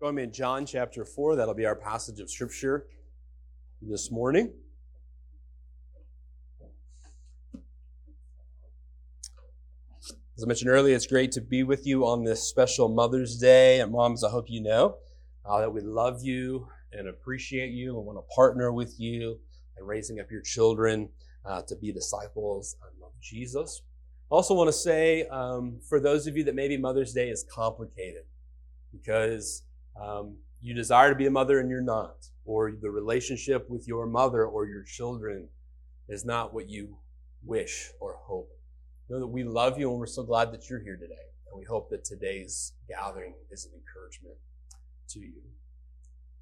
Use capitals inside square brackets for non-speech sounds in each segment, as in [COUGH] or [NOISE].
Join me in John chapter 4. That'll be our passage of scripture this morning. As I mentioned earlier, it's great to be with you on this special Mother's Day. And moms, I hope you know uh, that we love you and appreciate you and want to partner with you in raising up your children uh, to be disciples of Jesus. I also want to say, um, for those of you that maybe Mother's Day is complicated because um, you desire to be a mother and you're not, or the relationship with your mother or your children is not what you wish or hope. Know that we love you and we're so glad that you're here today. And we hope that today's gathering is an encouragement to you.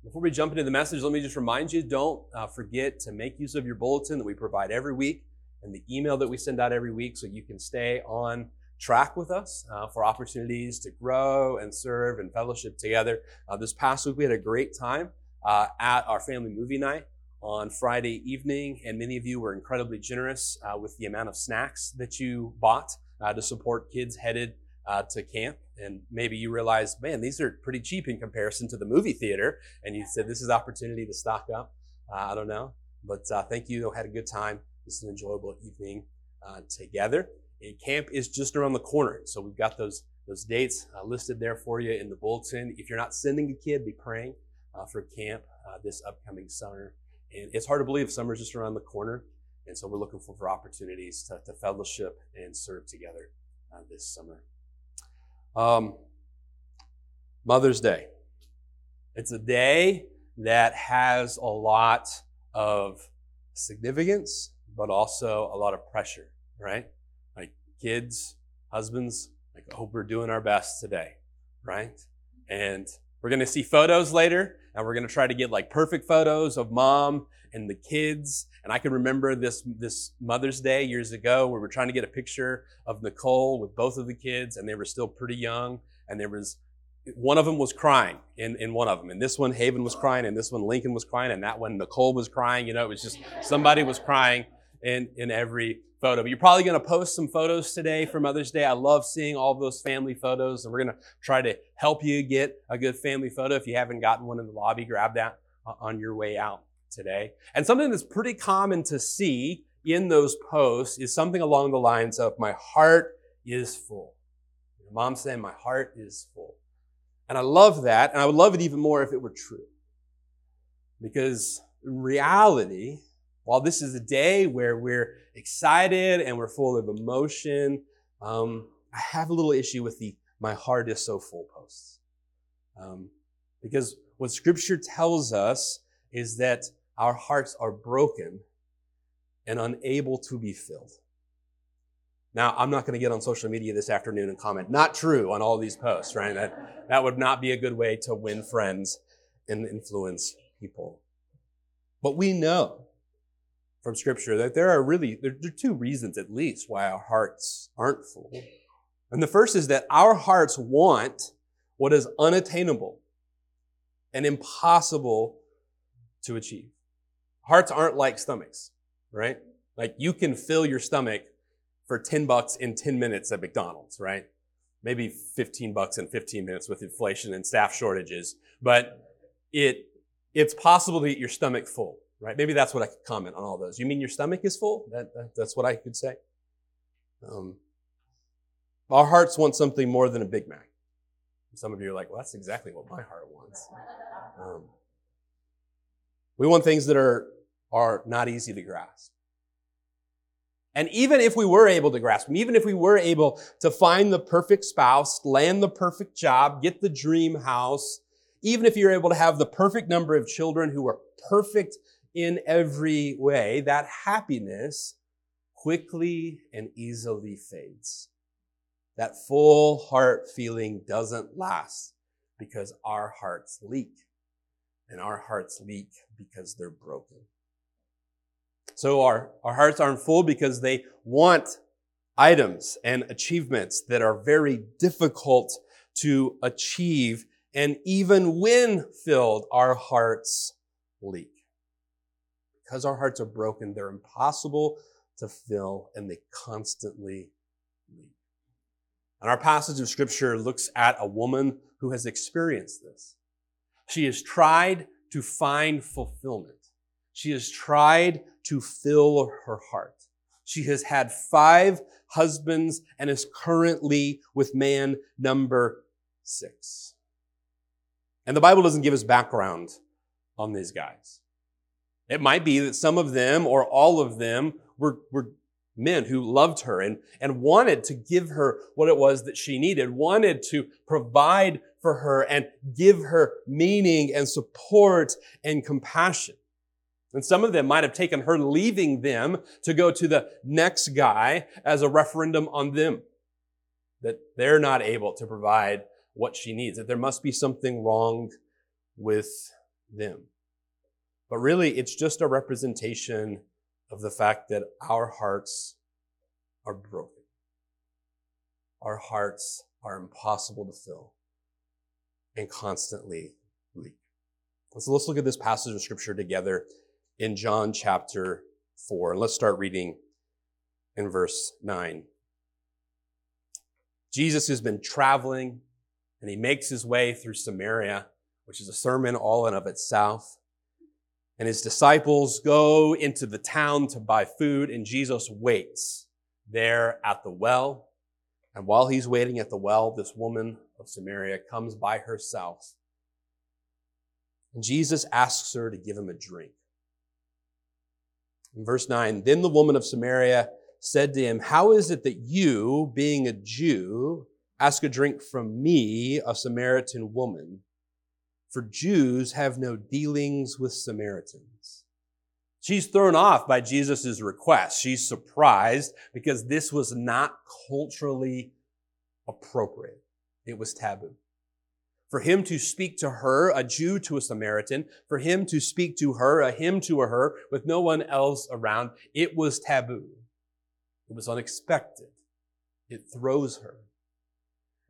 Before we jump into the message, let me just remind you don't uh, forget to make use of your bulletin that we provide every week and the email that we send out every week so you can stay on track with us uh, for opportunities to grow and serve and fellowship together. Uh, this past week, we had a great time uh, at our family movie night on Friday evening, and many of you were incredibly generous uh, with the amount of snacks that you bought uh, to support kids headed uh, to camp. And maybe you realized, man, these are pretty cheap in comparison to the movie theater, and you said this is opportunity to stock up. I don't know, but thank you. Had a good time. This is an enjoyable evening together. And camp is just around the corner. So we've got those, those dates uh, listed there for you in the bulletin. If you're not sending a kid, be praying uh, for camp uh, this upcoming summer. And it's hard to believe summer's just around the corner. And so we're looking for, for opportunities to, to fellowship and serve together uh, this summer. Um, Mother's Day. It's a day that has a lot of significance, but also a lot of pressure, right? Kids, husbands, I hope we're doing our best today, right? And we're going to see photos later, and we're going to try to get like perfect photos of mom and the kids. And I can remember this this Mother's Day years ago where we are trying to get a picture of Nicole with both of the kids, and they were still pretty young, and there was one of them was crying in, in one of them. And this one, Haven was crying, and this one, Lincoln was crying, and that one, Nicole was crying. You know, it was just somebody was crying in, in every photo. But you're probably going to post some photos today for Mother's Day. I love seeing all those family photos, and we're going to try to help you get a good family photo. If you haven't gotten one in the lobby, grab that uh, on your way out today. And something that's pretty common to see in those posts is something along the lines of, My heart is full. Your mom saying, My heart is full. And I love that, and I would love it even more if it were true. Because in reality, while this is a day where we're excited and we're full of emotion, um, I have a little issue with the my heart is so full posts. Um, because what scripture tells us is that our hearts are broken and unable to be filled. Now, I'm not going to get on social media this afternoon and comment, not true on all these posts, right? That, that would not be a good way to win friends and influence people. But we know from Scripture that there are really there are two reasons at least why our hearts aren't full. And the first is that our hearts want what is unattainable and impossible to achieve. Hearts aren't like stomachs, right? Like you can fill your stomach for 10 bucks in 10 minutes at McDonald's, right? Maybe 15 bucks in 15 minutes with inflation and staff shortages, but it, it's possible to get your stomach full right? Maybe that's what I could comment on all those. You mean your stomach is full? That, that that's what I could say. Um, our hearts want something more than a Big Mac. Some of you are like, well, that's exactly what my heart wants. Um, we want things that are, are not easy to grasp. And even if we were able to grasp them, even if we were able to find the perfect spouse, land the perfect job, get the dream house, even if you're able to have the perfect number of children who are perfect in every way, that happiness quickly and easily fades. That full heart feeling doesn't last because our hearts leak. And our hearts leak because they're broken. So our, our hearts aren't full because they want items and achievements that are very difficult to achieve. And even when filled, our hearts leak because our hearts are broken, they're impossible to fill and they constantly leak. And our passage of scripture looks at a woman who has experienced this. She has tried to find fulfillment. She has tried to fill her heart. She has had five husbands and is currently with man number six. And the Bible doesn't give us background on these guys. It might be that some of them or all of them were, were men who loved her and, and wanted to give her what it was that she needed, wanted to provide for her and give her meaning and support and compassion. And some of them might have taken her leaving them to go to the next guy as a referendum on them. That they're not able to provide what she needs, that there must be something wrong with them. But really, it's just a representation of the fact that our hearts are broken. Our hearts are impossible to fill and constantly leak. So let's look at this passage of scripture together in John chapter 4. And let's start reading in verse 9. Jesus has been traveling and he makes his way through Samaria, which is a sermon all in of itself. And his disciples go into the town to buy food, and Jesus waits there at the well. And while he's waiting at the well, this woman of Samaria comes by herself. And Jesus asks her to give him a drink. In verse 9, then the woman of Samaria said to him, How is it that you, being a Jew, ask a drink from me, a Samaritan woman? For Jews have no dealings with Samaritans. She's thrown off by Jesus' request. She's surprised because this was not culturally appropriate. It was taboo. For him to speak to her, a Jew to a Samaritan, for him to speak to her, a him to a her, with no one else around, it was taboo. It was unexpected. It throws her.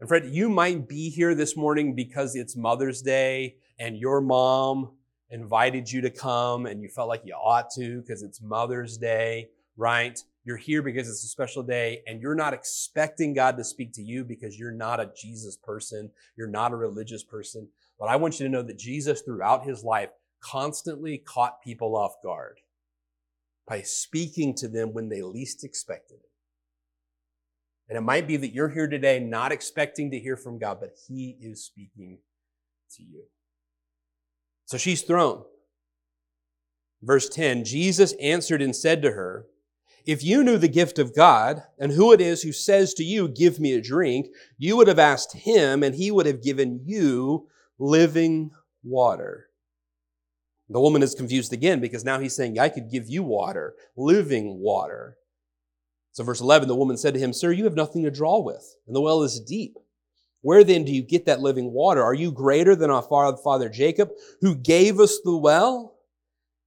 And Fred, you might be here this morning because it's Mother's Day and your mom invited you to come and you felt like you ought to because it's Mother's Day, right? You're here because it's a special day and you're not expecting God to speak to you because you're not a Jesus person. You're not a religious person. But I want you to know that Jesus throughout his life constantly caught people off guard by speaking to them when they least expected it. And it might be that you're here today not expecting to hear from God, but He is speaking to you. So she's thrown. Verse 10 Jesus answered and said to her, If you knew the gift of God and who it is who says to you, Give me a drink, you would have asked him, and he would have given you living water. The woman is confused again because now he's saying, I could give you water, living water. So, verse 11, the woman said to him, Sir, you have nothing to draw with, and the well is deep. Where then do you get that living water? Are you greater than our father Jacob, who gave us the well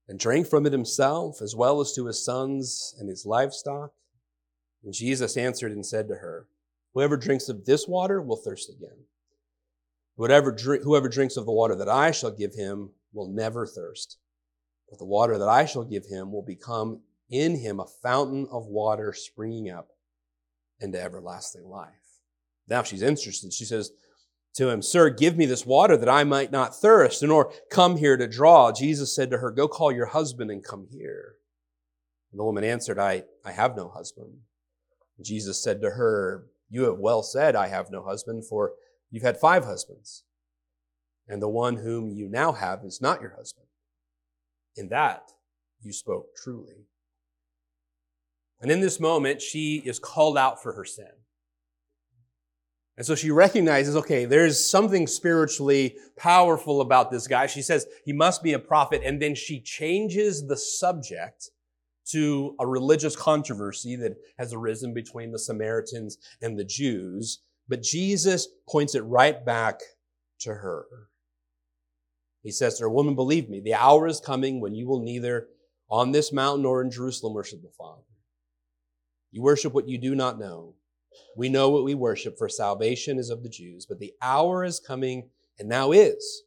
and drank from it himself, as well as to his sons and his livestock? And Jesus answered and said to her, Whoever drinks of this water will thirst again. Whatever drink, whoever drinks of the water that I shall give him will never thirst. But the water that I shall give him will become in him a fountain of water springing up into everlasting life. Now she's interested. She says to him, Sir, give me this water that I might not thirst, nor come here to draw. Jesus said to her, Go call your husband and come here. And the woman answered, I, I have no husband. And Jesus said to her, You have well said, I have no husband, for you've had five husbands, and the one whom you now have is not your husband. In that you spoke truly. And in this moment, she is called out for her sin. And so she recognizes, okay, there's something spiritually powerful about this guy. She says he must be a prophet. And then she changes the subject to a religious controversy that has arisen between the Samaritans and the Jews. But Jesus points it right back to her. He says to her, Woman, believe me, the hour is coming when you will neither on this mountain nor in Jerusalem worship the Father. You worship what you do not know. We know what we worship, for salvation is of the Jews. But the hour is coming, and now is,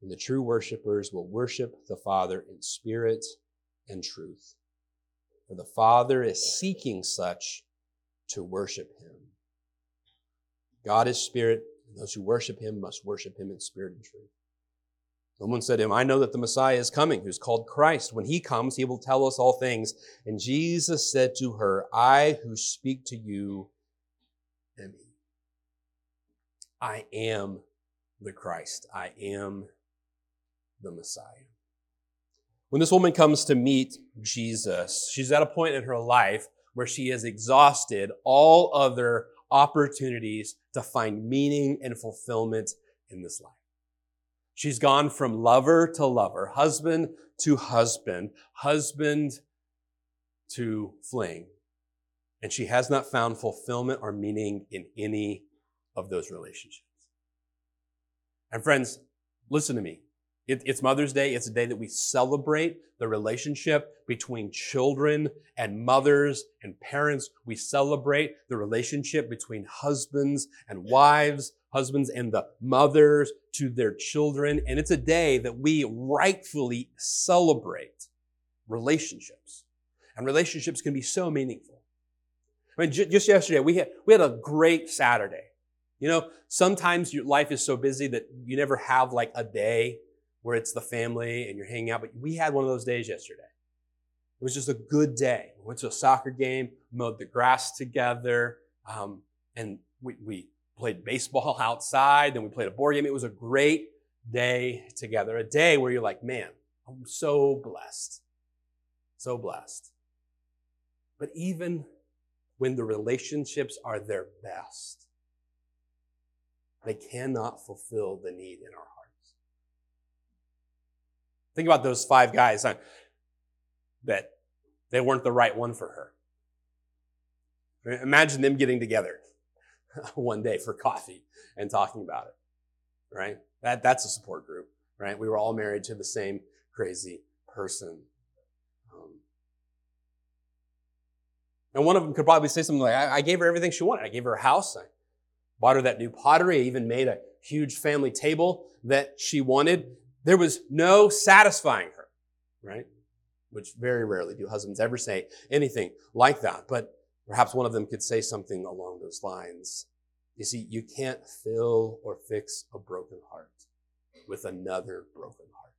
when the true worshipers will worship the Father in spirit and truth. For the Father is seeking such to worship him. God is spirit, and those who worship him must worship him in spirit and truth. Someone said to him, I know that the Messiah is coming, who's called Christ. When he comes, he will tell us all things. And Jesus said to her, I who speak to you am he. I am the Christ. I am the Messiah. When this woman comes to meet Jesus, she's at a point in her life where she has exhausted all other opportunities to find meaning and fulfillment in this life. She's gone from lover to lover, husband to husband, husband to fling. And she has not found fulfillment or meaning in any of those relationships. And friends, listen to me. It, it's Mother's Day. It's a day that we celebrate the relationship between children and mothers and parents. We celebrate the relationship between husbands and wives, husbands and the mothers to their children. And it's a day that we rightfully celebrate relationships. And relationships can be so meaningful. I mean, j- just yesterday, we had, we had a great Saturday. You know, sometimes your life is so busy that you never have like a day where it's the family and you're hanging out, but we had one of those days yesterday. It was just a good day. We went to a soccer game, mowed the grass together, um, and we, we played baseball [LAUGHS] outside, then we played a board game. It was a great day together, a day where you're like, man, I'm so blessed. So blessed. But even when the relationships are their best, they cannot fulfill the need in our hearts. Think about those five guys huh, that they weren't the right one for her. Imagine them getting together [LAUGHS] one day for coffee and talking about it, right? That, that's a support group, right? We were all married to the same crazy person. Um, and one of them could probably say something like, I, I gave her everything she wanted. I gave her a house. I bought her that new pottery. I even made a huge family table that she wanted. There was no satisfying her, right? Which very rarely do husbands ever say anything like that. But Perhaps one of them could say something along those lines. You see, you can't fill or fix a broken heart with another broken heart.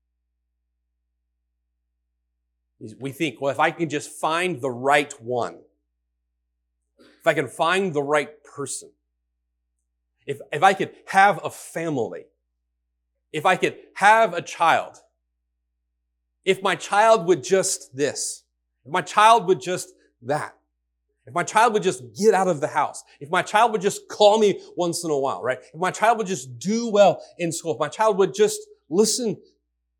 We think, well, if I can just find the right one, if I can find the right person, if, if I could have a family, if I could have a child, if my child would just this, if my child would just that, if my child would just get out of the house, if my child would just call me once in a while, right? If my child would just do well in school, if my child would just listen,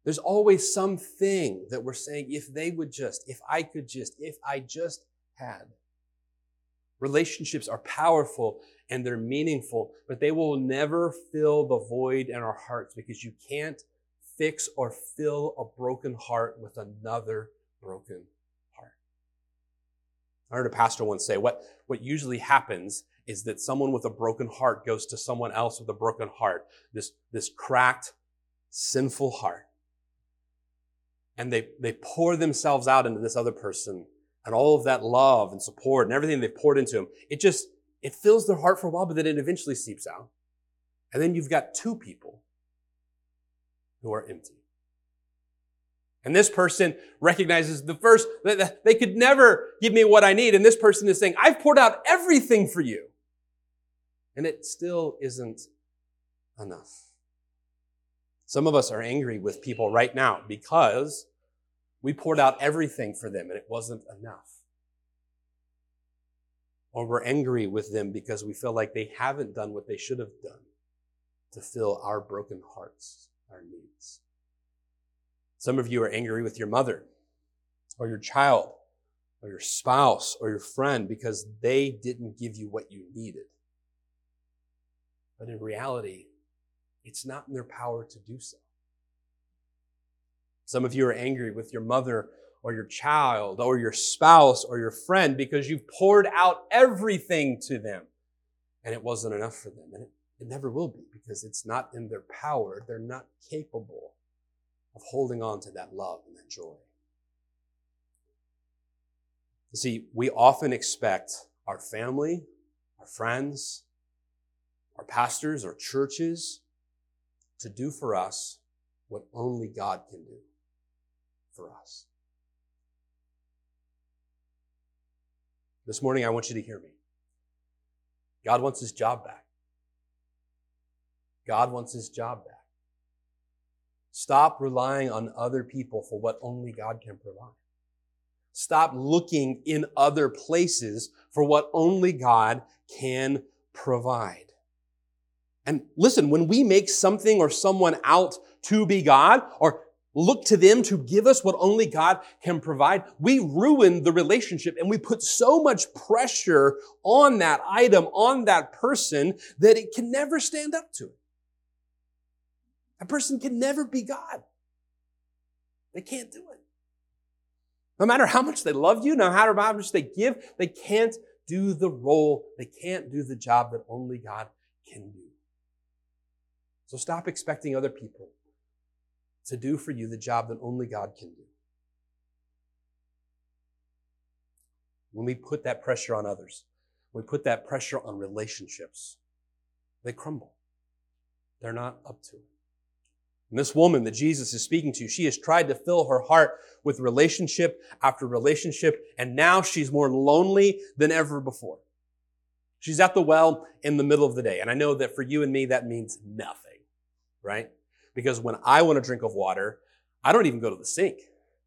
there's always something that we're saying, if they would just, if I could just, if I just had. Relationships are powerful and they're meaningful, but they will never fill the void in our hearts because you can't fix or fill a broken heart with another broken I heard a pastor once say, what, what usually happens is that someone with a broken heart goes to someone else with a broken heart, this, this cracked, sinful heart. And they, they pour themselves out into this other person and all of that love and support and everything they've poured into them. It just, it fills their heart for a while, but then it eventually seeps out. And then you've got two people who are empty. And this person recognizes the first, they could never give me what I need. And this person is saying, I've poured out everything for you. And it still isn't enough. Some of us are angry with people right now because we poured out everything for them and it wasn't enough. Or we're angry with them because we feel like they haven't done what they should have done to fill our broken hearts, our needs. Some of you are angry with your mother or your child or your spouse or your friend because they didn't give you what you needed. But in reality, it's not in their power to do so. Some of you are angry with your mother or your child or your spouse or your friend because you've poured out everything to them and it wasn't enough for them. And it, it never will be because it's not in their power. They're not capable of holding on to that love and that joy. You see, we often expect our family, our friends, our pastors, our churches to do for us what only God can do for us. This morning, I want you to hear me. God wants his job back. God wants his job back. Stop relying on other people for what only God can provide. Stop looking in other places for what only God can provide. And listen, when we make something or someone out to be God or look to them to give us what only God can provide, we ruin the relationship and we put so much pressure on that item, on that person, that it can never stand up to it. A person can never be God. They can't do it. No matter how much they love you, no matter how much they give, they can't do the role, they can't do the job that only God can do. So stop expecting other people to do for you the job that only God can do. When we put that pressure on others, we put that pressure on relationships, they crumble. They're not up to it. And this woman that Jesus is speaking to, she has tried to fill her heart with relationship after relationship, and now she's more lonely than ever before. She's at the well in the middle of the day. And I know that for you and me, that means nothing, right? Because when I want a drink of water, I don't even go to the sink.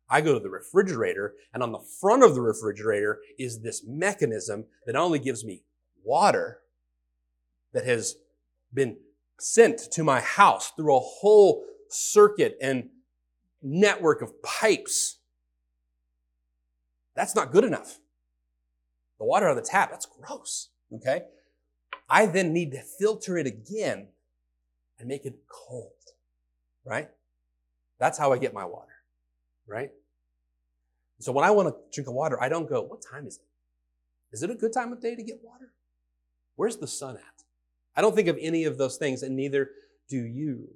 I go to the refrigerator, and on the front of the refrigerator is this mechanism that only gives me water that has been sent to my house through a whole circuit and network of pipes. That's not good enough. The water out of the tap, that's gross. Okay? I then need to filter it again and make it cold. Right? That's how I get my water. Right? So when I want to drink a water, I don't go, what time is it? Is it a good time of day to get water? Where's the sun at? I don't think of any of those things, and neither do you.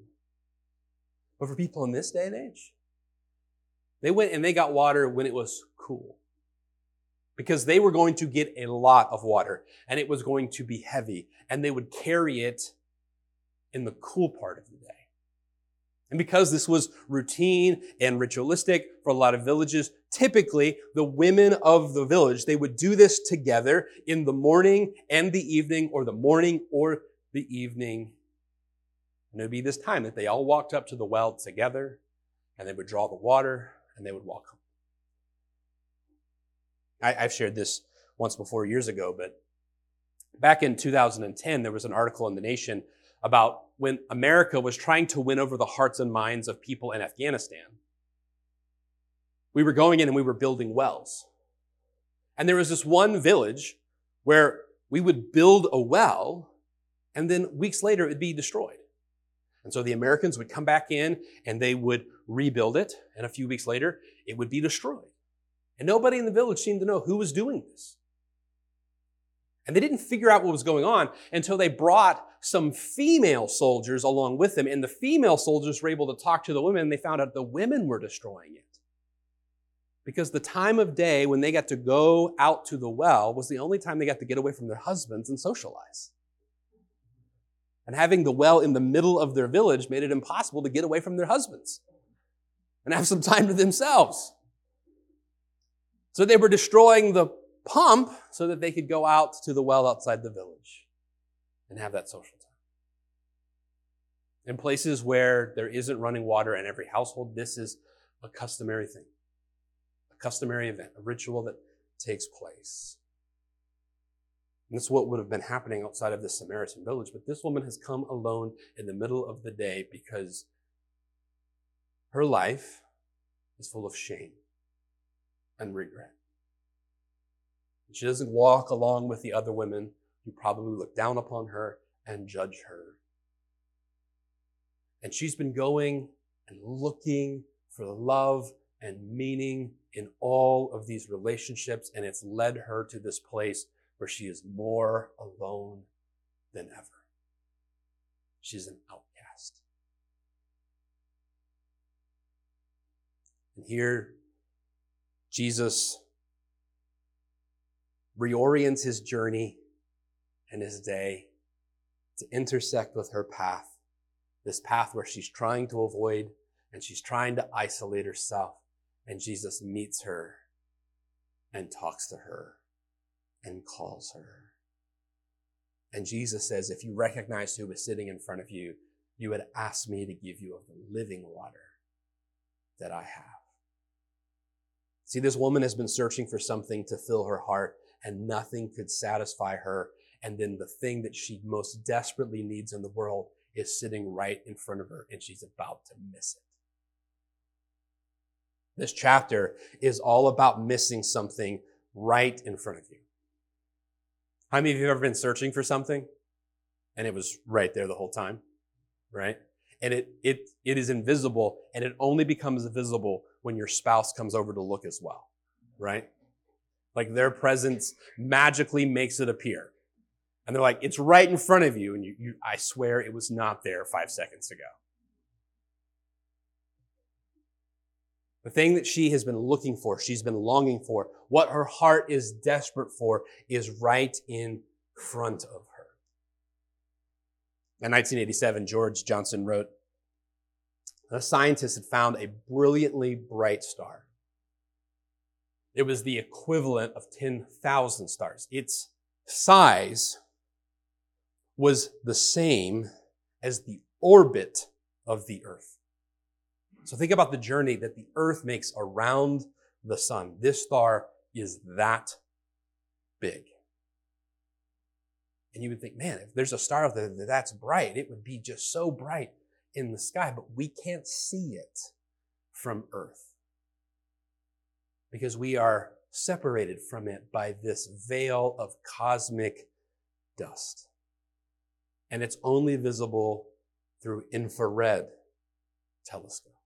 But for people in this day and age, they went and they got water when it was cool. Because they were going to get a lot of water and it was going to be heavy and they would carry it in the cool part of the day. And because this was routine and ritualistic for a lot of villages, typically the women of the village, they would do this together in the morning and the evening or the morning or the evening and it would be this time that they all walked up to the well together and they would draw the water and they would walk home. I, have shared this once before years ago, but back in 2010, there was an article in The Nation about when America was trying to win over the hearts and minds of people in Afghanistan. We were going in and we were building wells. And there was this one village where we would build a well and then weeks later it'd be destroyed. And so the Americans would come back in and they would rebuild it. And a few weeks later, it would be destroyed. And nobody in the village seemed to know who was doing this. And they didn't figure out what was going on until they brought some female soldiers along with them. And the female soldiers were able to talk to the women and they found out the women were destroying it. Because the time of day when they got to go out to the well was the only time they got to get away from their husbands and socialize. And having the well in the middle of their village made it impossible to get away from their husbands and have some time to themselves. So they were destroying the pump so that they could go out to the well outside the village and have that social time. In places where there isn't running water in every household, this is a customary thing, a customary event, a ritual that takes place. And that's what would have been happening outside of the Samaritan village. But this woman has come alone in the middle of the day because her life is full of shame and regret. She doesn't walk along with the other women who probably look down upon her and judge her. And she's been going and looking for love and meaning in all of these relationships, and it's led her to this place where she is more alone than ever. She's an outcast. And here, Jesus reorients his journey and his day to intersect with her path, this path where she's trying to avoid and she's trying to isolate herself. And Jesus meets her and talks to her and calls her. And Jesus says, if you recognized who was sitting in front of you, you would ask me to give you of the living water that I have. See, this woman has been searching for something to fill her heart, and nothing could satisfy her. And then the thing that she most desperately needs in the world is sitting right in front of her, and she's about to miss it. This chapter is all about missing something right in front of you. How many of you have ever been searching for something and it was right there the whole time? Right? And it, it, it is invisible and it only becomes visible when your spouse comes over to look as well. Right? Like their presence magically makes it appear. And they're like, it's right in front of you. And you, you I swear it was not there five seconds ago. The thing that she has been looking for, she's been longing for, what her heart is desperate for is right in front of her. In 1987, George Johnson wrote, a scientist had found a brilliantly bright star. It was the equivalent of 10,000 stars. Its size was the same as the orbit of the earth. So think about the journey that the earth makes around the sun. This star is that big. And you would think, man, if there's a star that's bright, it would be just so bright in the sky, but we can't see it from earth because we are separated from it by this veil of cosmic dust. And it's only visible through infrared telescopes.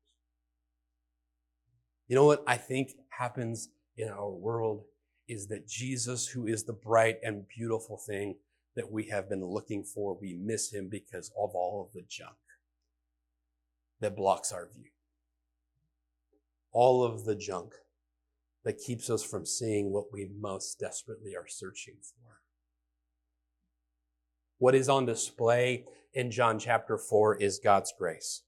You know what I think happens in our world is that Jesus, who is the bright and beautiful thing that we have been looking for, we miss him because of all of the junk that blocks our view. All of the junk that keeps us from seeing what we most desperately are searching for. What is on display in John chapter 4 is God's grace.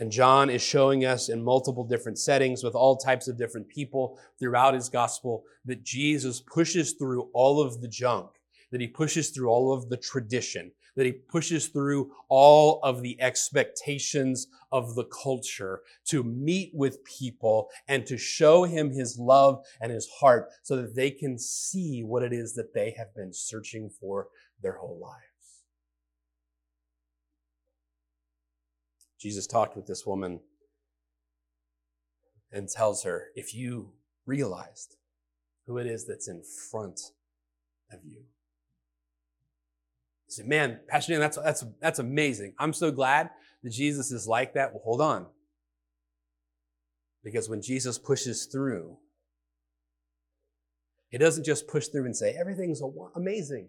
And John is showing us in multiple different settings with all types of different people throughout his gospel that Jesus pushes through all of the junk, that he pushes through all of the tradition, that he pushes through all of the expectations of the culture to meet with people and to show him his love and his heart so that they can see what it is that they have been searching for their whole life. Jesus talked with this woman and tells her, if you realized who it is that's in front of you. You say, man, Pastor Dan, that's, that's, that's amazing. I'm so glad that Jesus is like that. Well, hold on. Because when Jesus pushes through, he doesn't just push through and say, everything's amazing.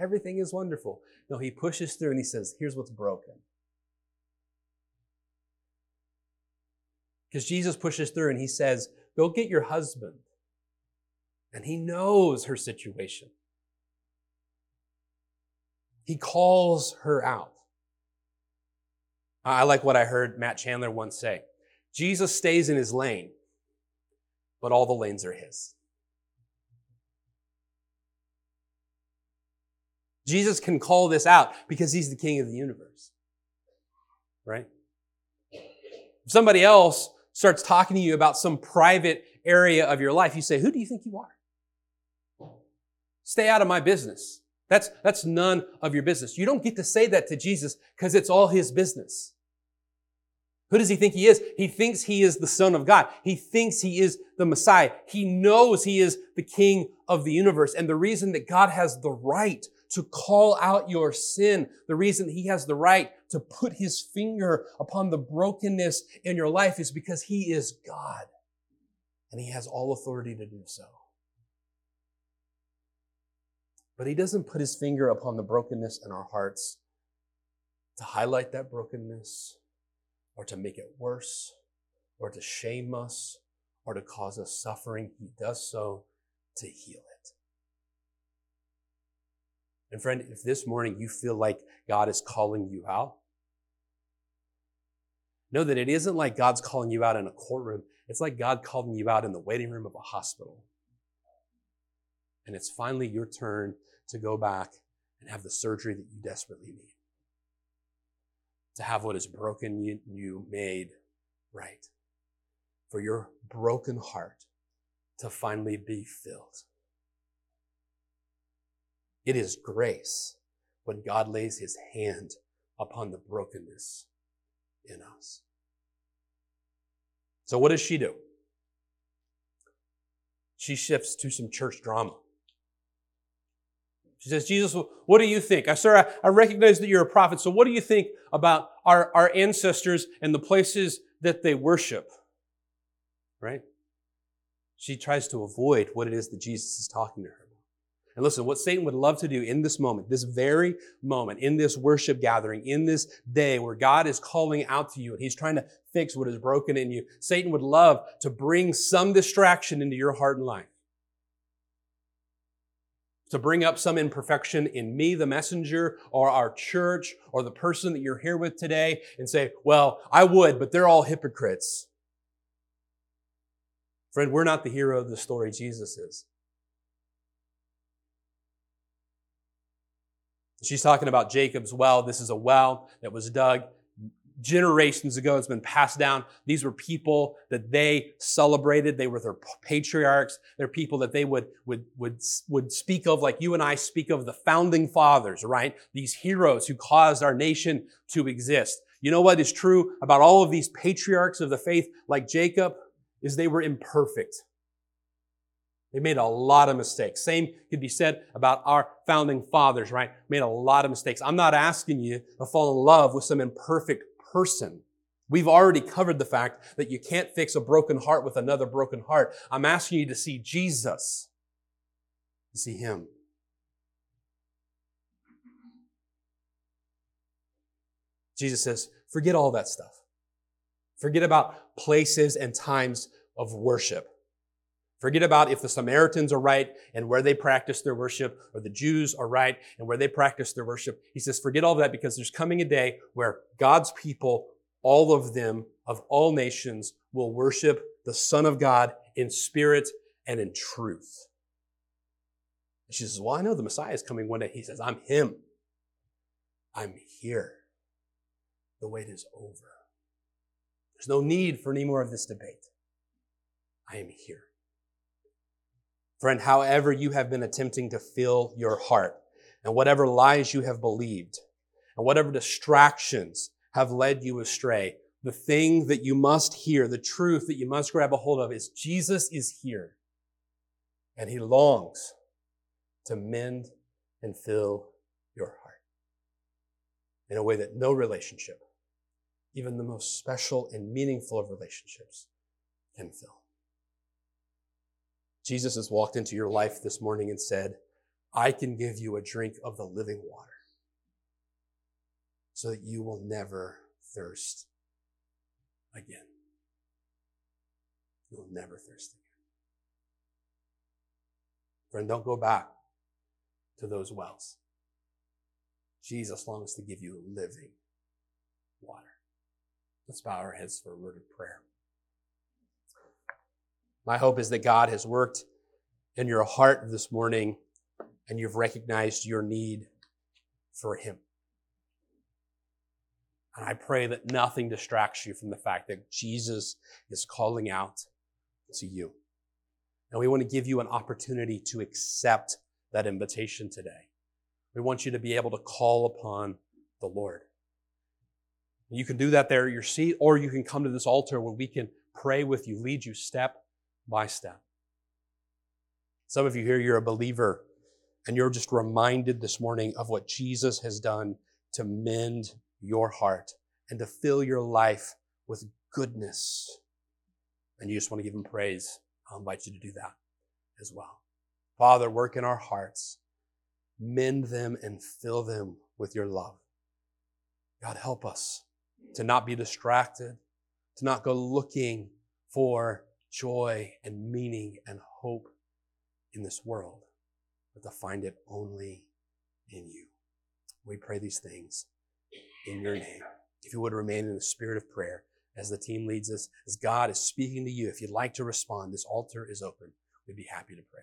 Everything is wonderful. No, he pushes through and he says, here's what's broken. Because Jesus pushes through and he says, Go get your husband. And he knows her situation. He calls her out. I like what I heard Matt Chandler once say Jesus stays in his lane, but all the lanes are his. Jesus can call this out because he's the king of the universe. Right? Somebody else starts talking to you about some private area of your life, you say, Who do you think you are? Stay out of my business. That's, that's none of your business. You don't get to say that to Jesus because it's all his business. Who does he think he is? He thinks he is the son of God. He thinks he is the Messiah. He knows he is the king of the universe. And the reason that God has the right to call out your sin, the reason he has the right to put his finger upon the brokenness in your life is because he is God and he has all authority to do so. But he doesn't put his finger upon the brokenness in our hearts to highlight that brokenness or to make it worse or to shame us or to cause us suffering. He does so to heal it. And friend, if this morning you feel like God is calling you out, know that it isn't like God's calling you out in a courtroom. It's like God calling you out in the waiting room of a hospital. And it's finally your turn to go back and have the surgery that you desperately need. To have what is broken you, made right. For your broken heart to finally be filled. It is grace when God lays his hand upon the brokenness in us. So, what does she do? She shifts to some church drama. She says, Jesus, what do you think? Sir, I, I recognize that you're a prophet, so what do you think about our, our ancestors and the places that they worship? Right? She tries to avoid what it is that Jesus is talking to her. And listen, what Satan would love to do in this moment, this very moment, in this worship gathering, in this day where God is calling out to you and he's trying to fix what is broken in you, Satan would love to bring some distraction into your heart and life. To bring up some imperfection in me, the messenger, or our church, or the person that you're here with today, and say, well, I would, but they're all hypocrites. Friend, we're not the hero of the story, Jesus is. She's talking about Jacob's well. This is a well that was dug generations ago. It's been passed down. These were people that they celebrated. They were their patriarchs. They're people that they would, would, would, would speak of like you and I speak of the founding fathers, right? These heroes who caused our nation to exist. You know what is true about all of these patriarchs of the faith like Jacob is they were imperfect. They made a lot of mistakes. Same could be said about our founding fathers, right? Made a lot of mistakes. I'm not asking you to fall in love with some imperfect person. We've already covered the fact that you can't fix a broken heart with another broken heart. I'm asking you to see Jesus, to see Him. Jesus says, forget all that stuff. Forget about places and times of worship. Forget about if the Samaritans are right and where they practice their worship, or the Jews are right and where they practice their worship. He says, forget all of that because there's coming a day where God's people, all of them, of all nations, will worship the Son of God in spirit and in truth. And she says, Well, I know the Messiah is coming one day. He says, I'm Him. I'm here. The wait is over. There's no need for any more of this debate. I am here. Friend, however you have been attempting to fill your heart, and whatever lies you have believed, and whatever distractions have led you astray, the thing that you must hear, the truth that you must grab a hold of is Jesus is here. And he longs to mend and fill your heart in a way that no relationship, even the most special and meaningful of relationships, can fill. Jesus has walked into your life this morning and said, I can give you a drink of the living water so that you will never thirst again. You will never thirst again. Friend, don't go back to those wells. Jesus longs to give you living water. Let's bow our heads for a word of prayer. My hope is that God has worked in your heart this morning and you've recognized your need for Him. And I pray that nothing distracts you from the fact that Jesus is calling out to you. And we want to give you an opportunity to accept that invitation today. We want you to be able to call upon the Lord. You can do that there at your seat, or you can come to this altar where we can pray with you, lead you step by step. Some of you here, you're a believer, and you're just reminded this morning of what Jesus has done to mend your heart and to fill your life with goodness. And you just want to give him praise. I'll invite you to do that as well. Father, work in our hearts, mend them and fill them with your love. God, help us to not be distracted, to not go looking for joy and meaning and hope in this world, but to find it only in you. We pray these things in your name. If you would remain in the spirit of prayer as the team leads us, as God is speaking to you. If you'd like to respond, this altar is open. We'd be happy to pray.